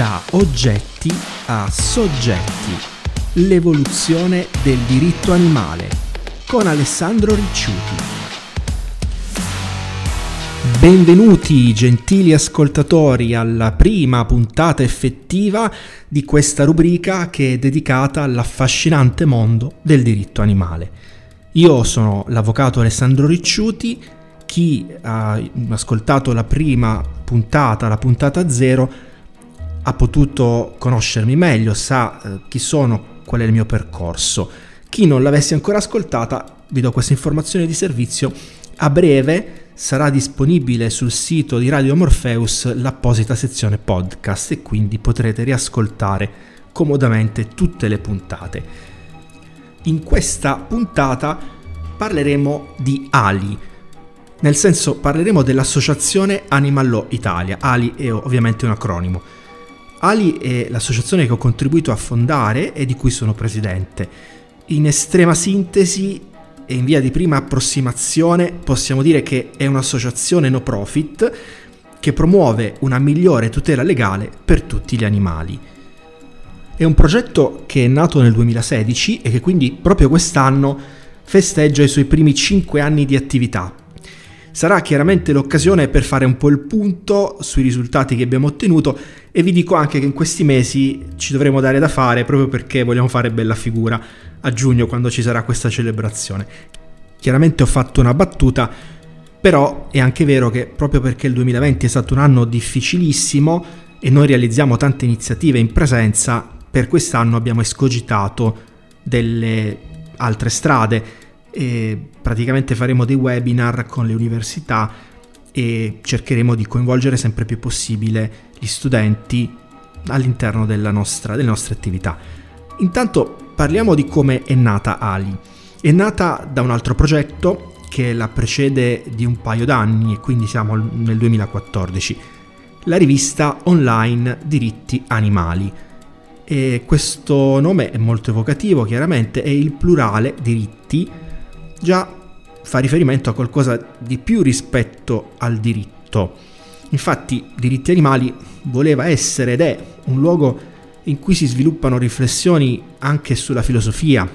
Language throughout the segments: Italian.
da oggetti a soggetti. L'evoluzione del diritto animale con Alessandro Ricciuti. Benvenuti gentili ascoltatori alla prima puntata effettiva di questa rubrica che è dedicata all'affascinante mondo del diritto animale. Io sono l'avvocato Alessandro Ricciuti, chi ha ascoltato la prima puntata, la puntata zero, ha potuto conoscermi meglio, sa eh, chi sono, qual è il mio percorso. Chi non l'avesse ancora ascoltata, vi do questa informazione di servizio. A breve sarà disponibile sul sito di Radio Morpheus l'apposita sezione podcast e quindi potrete riascoltare comodamente tutte le puntate. In questa puntata parleremo di Ali, nel senso parleremo dell'associazione Animal Law Italia. Ali è ovviamente un acronimo. Ali è l'associazione che ho contribuito a fondare e di cui sono presidente. In estrema sintesi e in via di prima approssimazione possiamo dire che è un'associazione no profit che promuove una migliore tutela legale per tutti gli animali. È un progetto che è nato nel 2016 e che quindi proprio quest'anno festeggia i suoi primi 5 anni di attività, Sarà chiaramente l'occasione per fare un po' il punto sui risultati che abbiamo ottenuto e vi dico anche che in questi mesi ci dovremo dare da fare proprio perché vogliamo fare bella figura a giugno quando ci sarà questa celebrazione. Chiaramente ho fatto una battuta, però è anche vero che proprio perché il 2020 è stato un anno difficilissimo e noi realizziamo tante iniziative in presenza, per quest'anno abbiamo escogitato delle altre strade e praticamente faremo dei webinar con le università e cercheremo di coinvolgere sempre più possibile gli studenti all'interno nostra, delle nostre attività. Intanto parliamo di come è nata Ali. È nata da un altro progetto che la precede di un paio d'anni e quindi siamo nel 2014, la rivista online Diritti Animali. E questo nome è molto evocativo, chiaramente, è il plurale diritti già fa riferimento a qualcosa di più rispetto al diritto. Infatti, Diritti Animali voleva essere ed è un luogo in cui si sviluppano riflessioni anche sulla filosofia,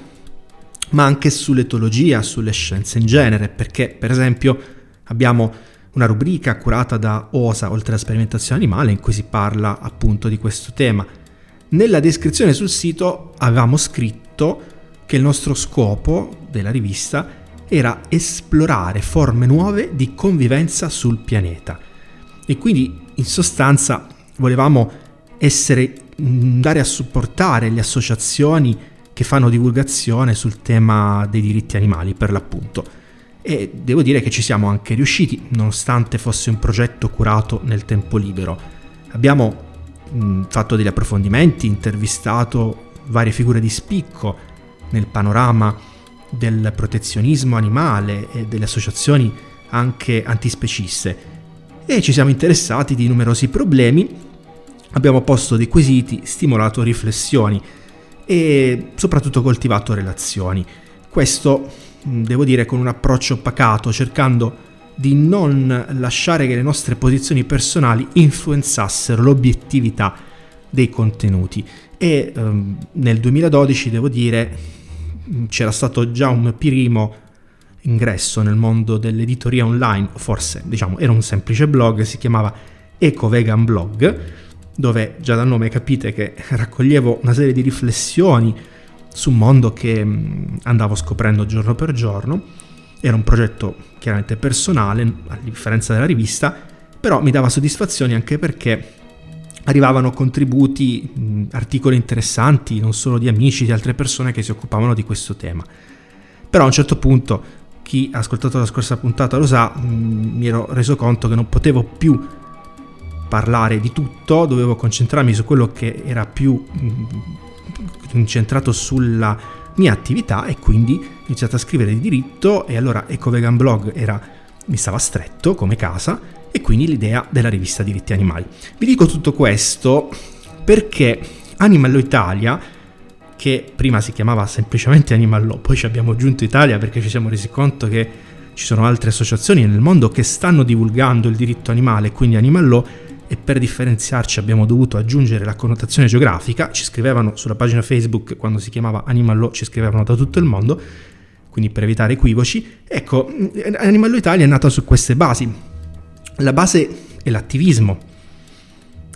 ma anche sull'etologia, sulle scienze in genere, perché per esempio abbiamo una rubrica curata da OSA, oltre alla sperimentazione animale, in cui si parla appunto di questo tema. Nella descrizione sul sito avevamo scritto che il nostro scopo della rivista era esplorare forme nuove di convivenza sul pianeta. E quindi in sostanza volevamo essere, andare a supportare le associazioni che fanno divulgazione sul tema dei diritti animali per l'appunto. E devo dire che ci siamo anche riusciti, nonostante fosse un progetto curato nel tempo libero. Abbiamo mh, fatto degli approfondimenti, intervistato varie figure di spicco nel panorama del protezionismo animale e delle associazioni anche antispeciste e ci siamo interessati di numerosi problemi, abbiamo posto dei quesiti, stimolato riflessioni e soprattutto coltivato relazioni. Questo, devo dire, con un approccio pacato, cercando di non lasciare che le nostre posizioni personali influenzassero l'obiettività dei contenuti. E ehm, nel 2012, devo dire, c'era stato già un primo ingresso nel mondo dell'editoria online, forse diciamo era un semplice blog, si chiamava Eco Vegan Blog, dove già dal nome capite che raccoglievo una serie di riflessioni su un mondo che mm, andavo scoprendo giorno per giorno. Era un progetto chiaramente personale, a differenza della rivista, però mi dava soddisfazioni anche perché arrivavano contributi, articoli interessanti, non solo di amici, di altre persone che si occupavano di questo tema. Però a un certo punto, chi ha ascoltato la scorsa puntata lo sa, mi ero reso conto che non potevo più parlare di tutto, dovevo concentrarmi su quello che era più incentrato sulla mia attività e quindi ho iniziato a scrivere di diritto e allora Eco Vegan Blog era, mi stava stretto come casa e quindi l'idea della rivista Diritti Animali. Vi dico tutto questo perché Animal Law Italia, che prima si chiamava semplicemente Animal Law, poi ci abbiamo aggiunto Italia perché ci siamo resi conto che ci sono altre associazioni nel mondo che stanno divulgando il diritto animale, quindi Animal Law, e per differenziarci abbiamo dovuto aggiungere la connotazione geografica, ci scrivevano sulla pagina Facebook quando si chiamava Animal Law, ci scrivevano da tutto il mondo, quindi per evitare equivoci. Ecco, Animal Law Italia è nata su queste basi. La base è l'attivismo,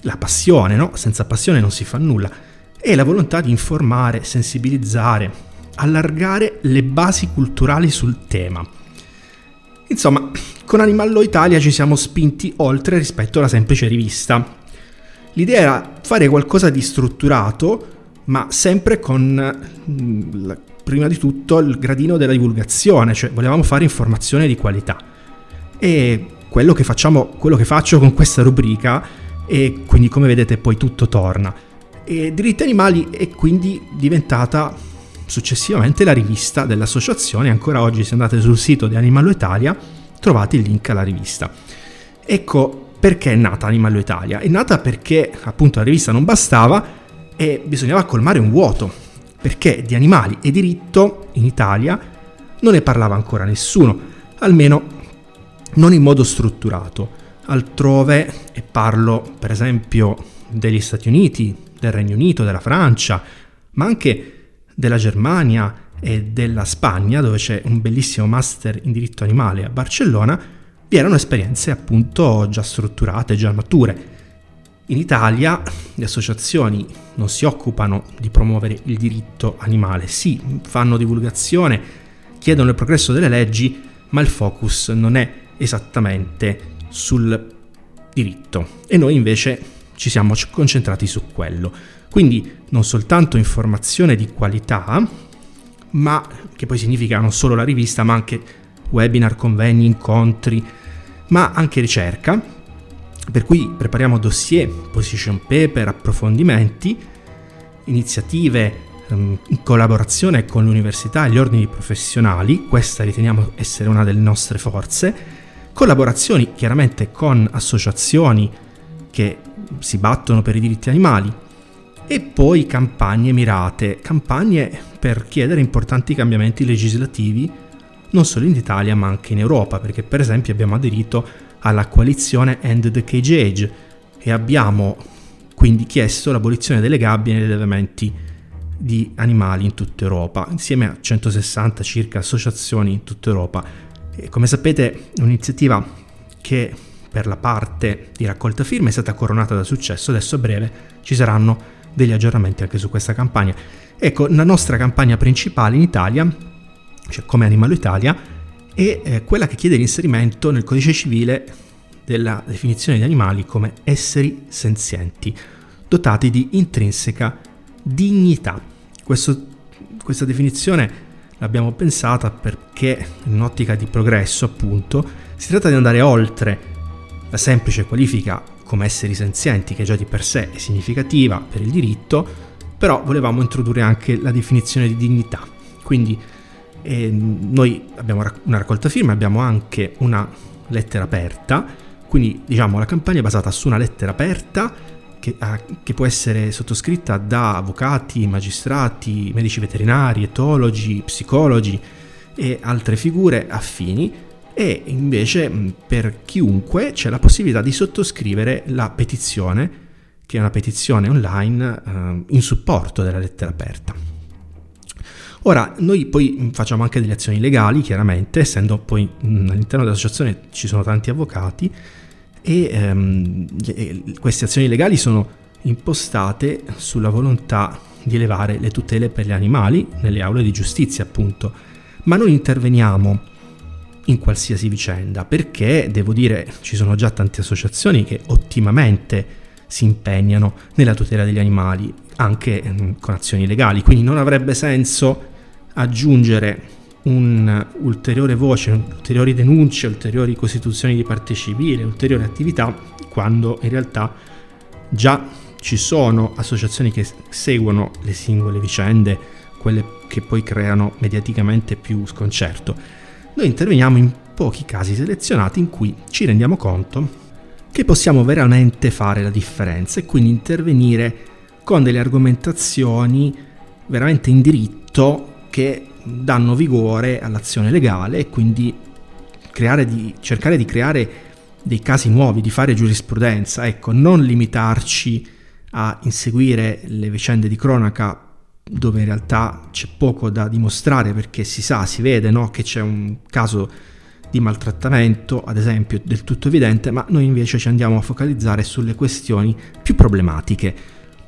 la passione, no? Senza passione non si fa nulla, e la volontà di informare, sensibilizzare, allargare le basi culturali sul tema. Insomma, con Animallo Italia ci siamo spinti oltre rispetto alla semplice rivista. L'idea era fare qualcosa di strutturato, ma sempre con mm, prima di tutto il gradino della divulgazione, cioè volevamo fare informazione di qualità. E quello che, facciamo, quello che faccio con questa rubrica, e quindi come vedete poi tutto torna. E Diritti Animali è quindi diventata successivamente la rivista dell'associazione, ancora oggi se andate sul sito di Animallo Italia trovate il link alla rivista. Ecco perché è nata Animallo Italia. È nata perché appunto la rivista non bastava e bisognava colmare un vuoto, perché di animali e diritto in Italia non ne parlava ancora nessuno, almeno non in modo strutturato. Altrove, e parlo per esempio degli Stati Uniti, del Regno Unito, della Francia, ma anche della Germania e della Spagna, dove c'è un bellissimo master in diritto animale a Barcellona, vi erano esperienze appunto già strutturate, già mature. In Italia le associazioni non si occupano di promuovere il diritto animale, sì, fanno divulgazione, chiedono il progresso delle leggi, ma il focus non è esattamente sul diritto. E noi invece ci siamo concentrati su quello. Quindi non soltanto informazione di qualità, ma che poi significa non solo la rivista, ma anche webinar, convegni, incontri, ma anche ricerca, per cui prepariamo dossier, position paper, approfondimenti, iniziative ehm, in collaborazione con l'università e gli ordini professionali, questa riteniamo essere una delle nostre forze, collaborazioni chiaramente con associazioni che si battono per i diritti animali e poi campagne mirate, campagne per chiedere importanti cambiamenti legislativi non solo in Italia ma anche in Europa, perché per esempio abbiamo aderito alla coalizione End the Cage Age e abbiamo quindi chiesto l'abolizione delle gabbie negli allevamenti di animali in tutta Europa, insieme a 160 circa associazioni in tutta Europa. Come sapete un'iniziativa che per la parte di raccolta firme è stata coronata da successo, adesso a breve ci saranno degli aggiornamenti anche su questa campagna. Ecco, la nostra campagna principale in Italia, cioè come Animalo Italia, è eh, quella che chiede l'inserimento nel codice civile della definizione di animali come esseri senzienti, dotati di intrinseca dignità. Questo, questa definizione l'abbiamo pensata perché in un'ottica di progresso, appunto, si tratta di andare oltre la semplice qualifica come esseri senzienti, che già di per sé è significativa per il diritto, però volevamo introdurre anche la definizione di dignità. Quindi eh, noi abbiamo una raccolta firme, abbiamo anche una lettera aperta, quindi diciamo la campagna è basata su una lettera aperta che, ah, che può essere sottoscritta da avvocati, magistrati, medici veterinari, etologi, psicologi e altre figure affini e invece per chiunque c'è la possibilità di sottoscrivere la petizione che è una petizione online eh, in supporto della lettera aperta. Ora, noi poi facciamo anche delle azioni legali, chiaramente, essendo poi all'interno dell'associazione ci sono tanti avvocati e ehm, queste azioni legali sono impostate sulla volontà di elevare le tutele per gli animali nelle aule di giustizia, appunto. Ma non interveniamo in qualsiasi vicenda, perché devo dire ci sono già tante associazioni che ottimamente si impegnano nella tutela degli animali, anche mm, con azioni legali. Quindi non avrebbe senso aggiungere un'ulteriore voce, ulteriori denunce, ulteriori costituzioni di parte civile, ulteriori attività, quando in realtà già ci sono associazioni che seguono le singole vicende, quelle che poi creano mediaticamente più sconcerto. Noi interveniamo in pochi casi selezionati in cui ci rendiamo conto che possiamo veramente fare la differenza e quindi intervenire con delle argomentazioni veramente in diritto che danno vigore all'azione legale e quindi di, cercare di creare dei casi nuovi, di fare giurisprudenza, ecco, non limitarci a inseguire le vicende di cronaca dove in realtà c'è poco da dimostrare perché si sa, si vede no, che c'è un caso di maltrattamento, ad esempio, del tutto evidente, ma noi invece ci andiamo a focalizzare sulle questioni più problematiche,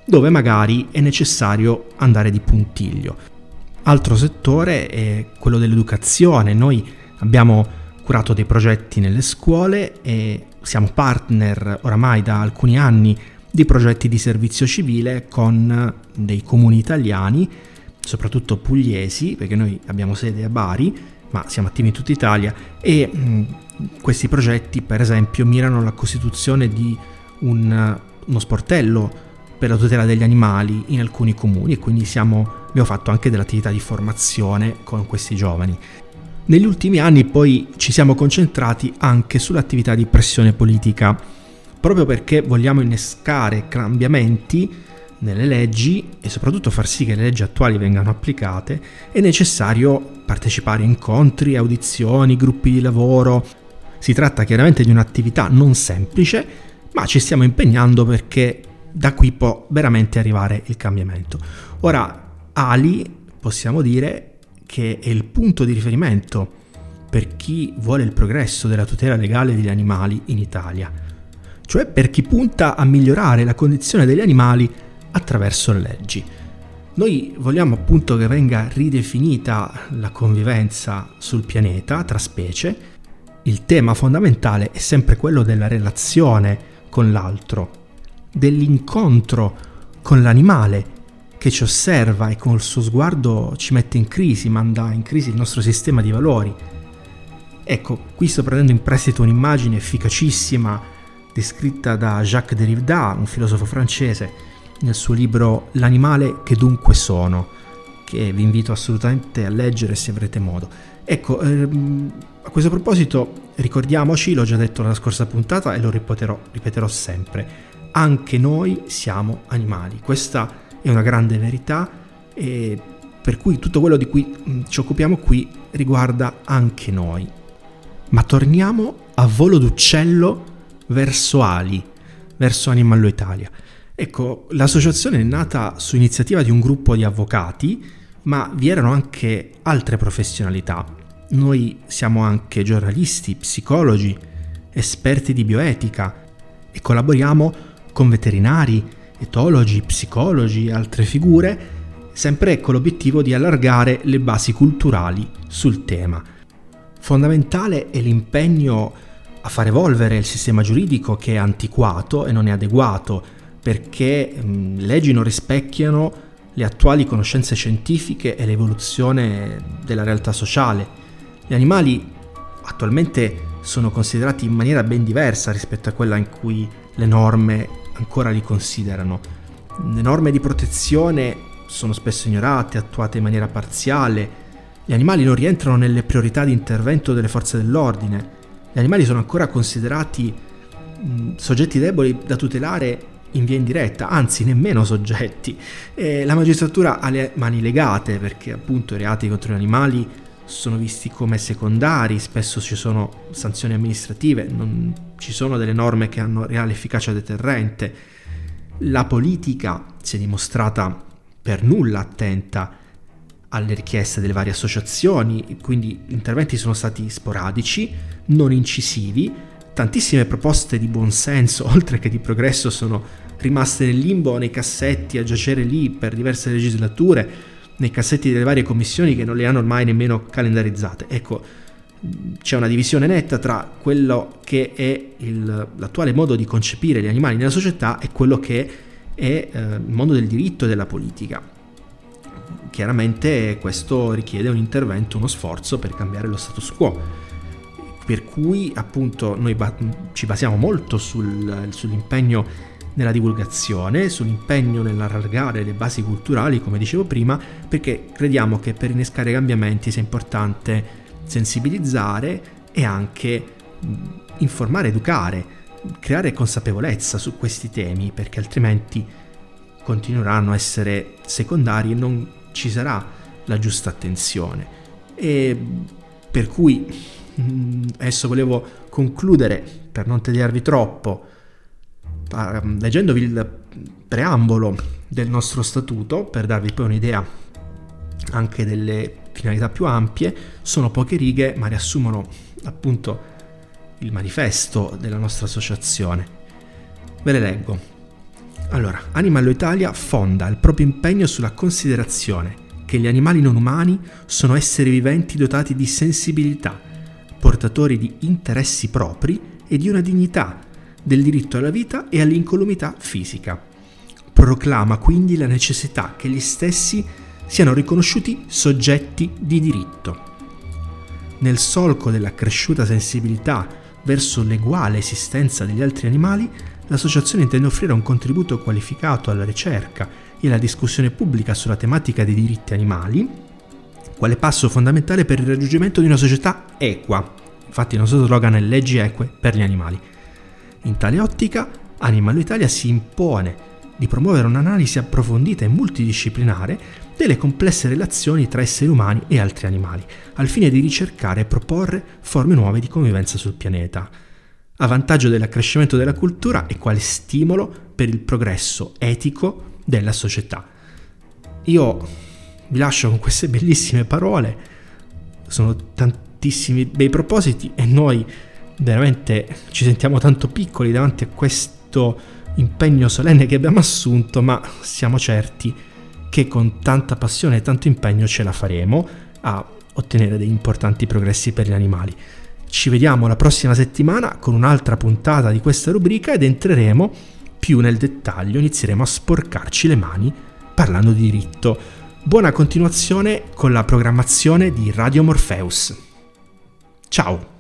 dove magari è necessario andare di puntiglio. Altro settore è quello dell'educazione. Noi abbiamo curato dei progetti nelle scuole e siamo partner oramai da alcuni anni di progetti di servizio civile con dei comuni italiani, soprattutto pugliesi, perché noi abbiamo sede a Bari, ma siamo attivi in tutta Italia e mh, questi progetti per esempio mirano alla costituzione di un, uno sportello per la tutela degli animali in alcuni comuni e quindi siamo, abbiamo fatto anche dell'attività di formazione con questi giovani. Negli ultimi anni poi ci siamo concentrati anche sull'attività di pressione politica, proprio perché vogliamo innescare cambiamenti nelle leggi e soprattutto far sì che le leggi attuali vengano applicate, è necessario partecipare a incontri, audizioni, gruppi di lavoro. Si tratta chiaramente di un'attività non semplice, ma ci stiamo impegnando perché da qui può veramente arrivare il cambiamento. Ora, Ali possiamo dire che è il punto di riferimento per chi vuole il progresso della tutela legale degli animali in Italia, cioè per chi punta a migliorare la condizione degli animali attraverso le leggi. Noi vogliamo appunto che venga ridefinita la convivenza sul pianeta tra specie. Il tema fondamentale è sempre quello della relazione con l'altro, dell'incontro con l'animale che ci osserva e con il suo sguardo ci mette in crisi, manda in crisi il nostro sistema di valori. Ecco, qui sto prendendo in prestito un'immagine efficacissima descritta da Jacques Derrida, un filosofo francese, nel suo libro L'animale che dunque sono, che vi invito assolutamente a leggere se avrete modo. Ecco, ehm, a questo proposito ricordiamoci, l'ho già detto nella scorsa puntata e lo ripeterò, ripeterò sempre, anche noi siamo animali. Questa è una grande verità e per cui tutto quello di cui ci occupiamo qui riguarda anche noi. Ma torniamo a volo d'uccello verso Ali, verso Animallo Italia. Ecco, l'associazione è nata su iniziativa di un gruppo di avvocati, ma vi erano anche altre professionalità. Noi siamo anche giornalisti, psicologi, esperti di bioetica e collaboriamo con veterinari, etologi, psicologi e altre figure, sempre con l'obiettivo di allargare le basi culturali sul tema. Fondamentale è l'impegno a far evolvere il sistema giuridico che è antiquato e non è adeguato, perché mh, leggi non rispecchiano le attuali conoscenze scientifiche e l'evoluzione della realtà sociale. Gli animali attualmente sono considerati in maniera ben diversa rispetto a quella in cui le norme ancora li considerano. Le norme di protezione sono spesso ignorate, attuate in maniera parziale, gli animali non rientrano nelle priorità di intervento delle forze dell'ordine, gli animali sono ancora considerati mh, soggetti deboli da tutelare in via indiretta, anzi nemmeno soggetti. E la magistratura ha le mani legate perché appunto i reati contro gli animali sono visti come secondari, spesso ci sono sanzioni amministrative, non ci sono delle norme che hanno reale efficacia deterrente. La politica si è dimostrata per nulla attenta alle richieste delle varie associazioni, quindi gli interventi sono stati sporadici, non incisivi, tantissime proposte di buonsenso, oltre che di progresso, sono rimaste nel limbo nei cassetti a giacere lì per diverse legislature nei cassetti delle varie commissioni che non le hanno mai nemmeno calendarizzate. Ecco, c'è una divisione netta tra quello che è il, l'attuale modo di concepire gli animali nella società e quello che è eh, il mondo del diritto e della politica. Chiaramente questo richiede un intervento, uno sforzo per cambiare lo status quo. Per cui appunto noi ba- ci basiamo molto sul, sull'impegno nella divulgazione, sull'impegno nell'allargare le basi culturali, come dicevo prima, perché crediamo che per innescare cambiamenti sia importante sensibilizzare e anche informare, educare, creare consapevolezza su questi temi, perché altrimenti continueranno a essere secondari e non ci sarà la giusta attenzione. E per cui mm, adesso volevo concludere per non tediarvi troppo leggendovi il preambolo del nostro statuto per darvi poi un'idea anche delle finalità più ampie, sono poche righe ma riassumono appunto il manifesto della nostra associazione. Ve le leggo. Allora, Animallo Italia fonda il proprio impegno sulla considerazione che gli animali non umani sono esseri viventi dotati di sensibilità, portatori di interessi propri e di una dignità, del diritto alla vita e all'incolumità fisica. Proclama quindi la necessità che gli stessi siano riconosciuti soggetti di diritto. Nel solco della cresciuta sensibilità verso l'eguale esistenza degli altri animali, l'associazione intende offrire un contributo qualificato alla ricerca e alla discussione pubblica sulla tematica dei diritti animali, quale passo fondamentale per il raggiungimento di una società equa. Infatti il nostro slogan è leggi eque per gli animali. In tale ottica, Animal Italia si impone di promuovere un'analisi approfondita e multidisciplinare delle complesse relazioni tra esseri umani e altri animali, al fine di ricercare e proporre forme nuove di convivenza sul pianeta, a vantaggio dell'accrescimento della cultura e quale stimolo per il progresso etico della società. Io vi lascio con queste bellissime parole, sono tantissimi bei propositi e noi veramente ci sentiamo tanto piccoli davanti a questo impegno solenne che abbiamo assunto, ma siamo certi che con tanta passione e tanto impegno ce la faremo a ottenere dei importanti progressi per gli animali. Ci vediamo la prossima settimana con un'altra puntata di questa rubrica ed entreremo più nel dettaglio, inizieremo a sporcarci le mani parlando di diritto. Buona continuazione con la programmazione di Radio Morpheus. Ciao!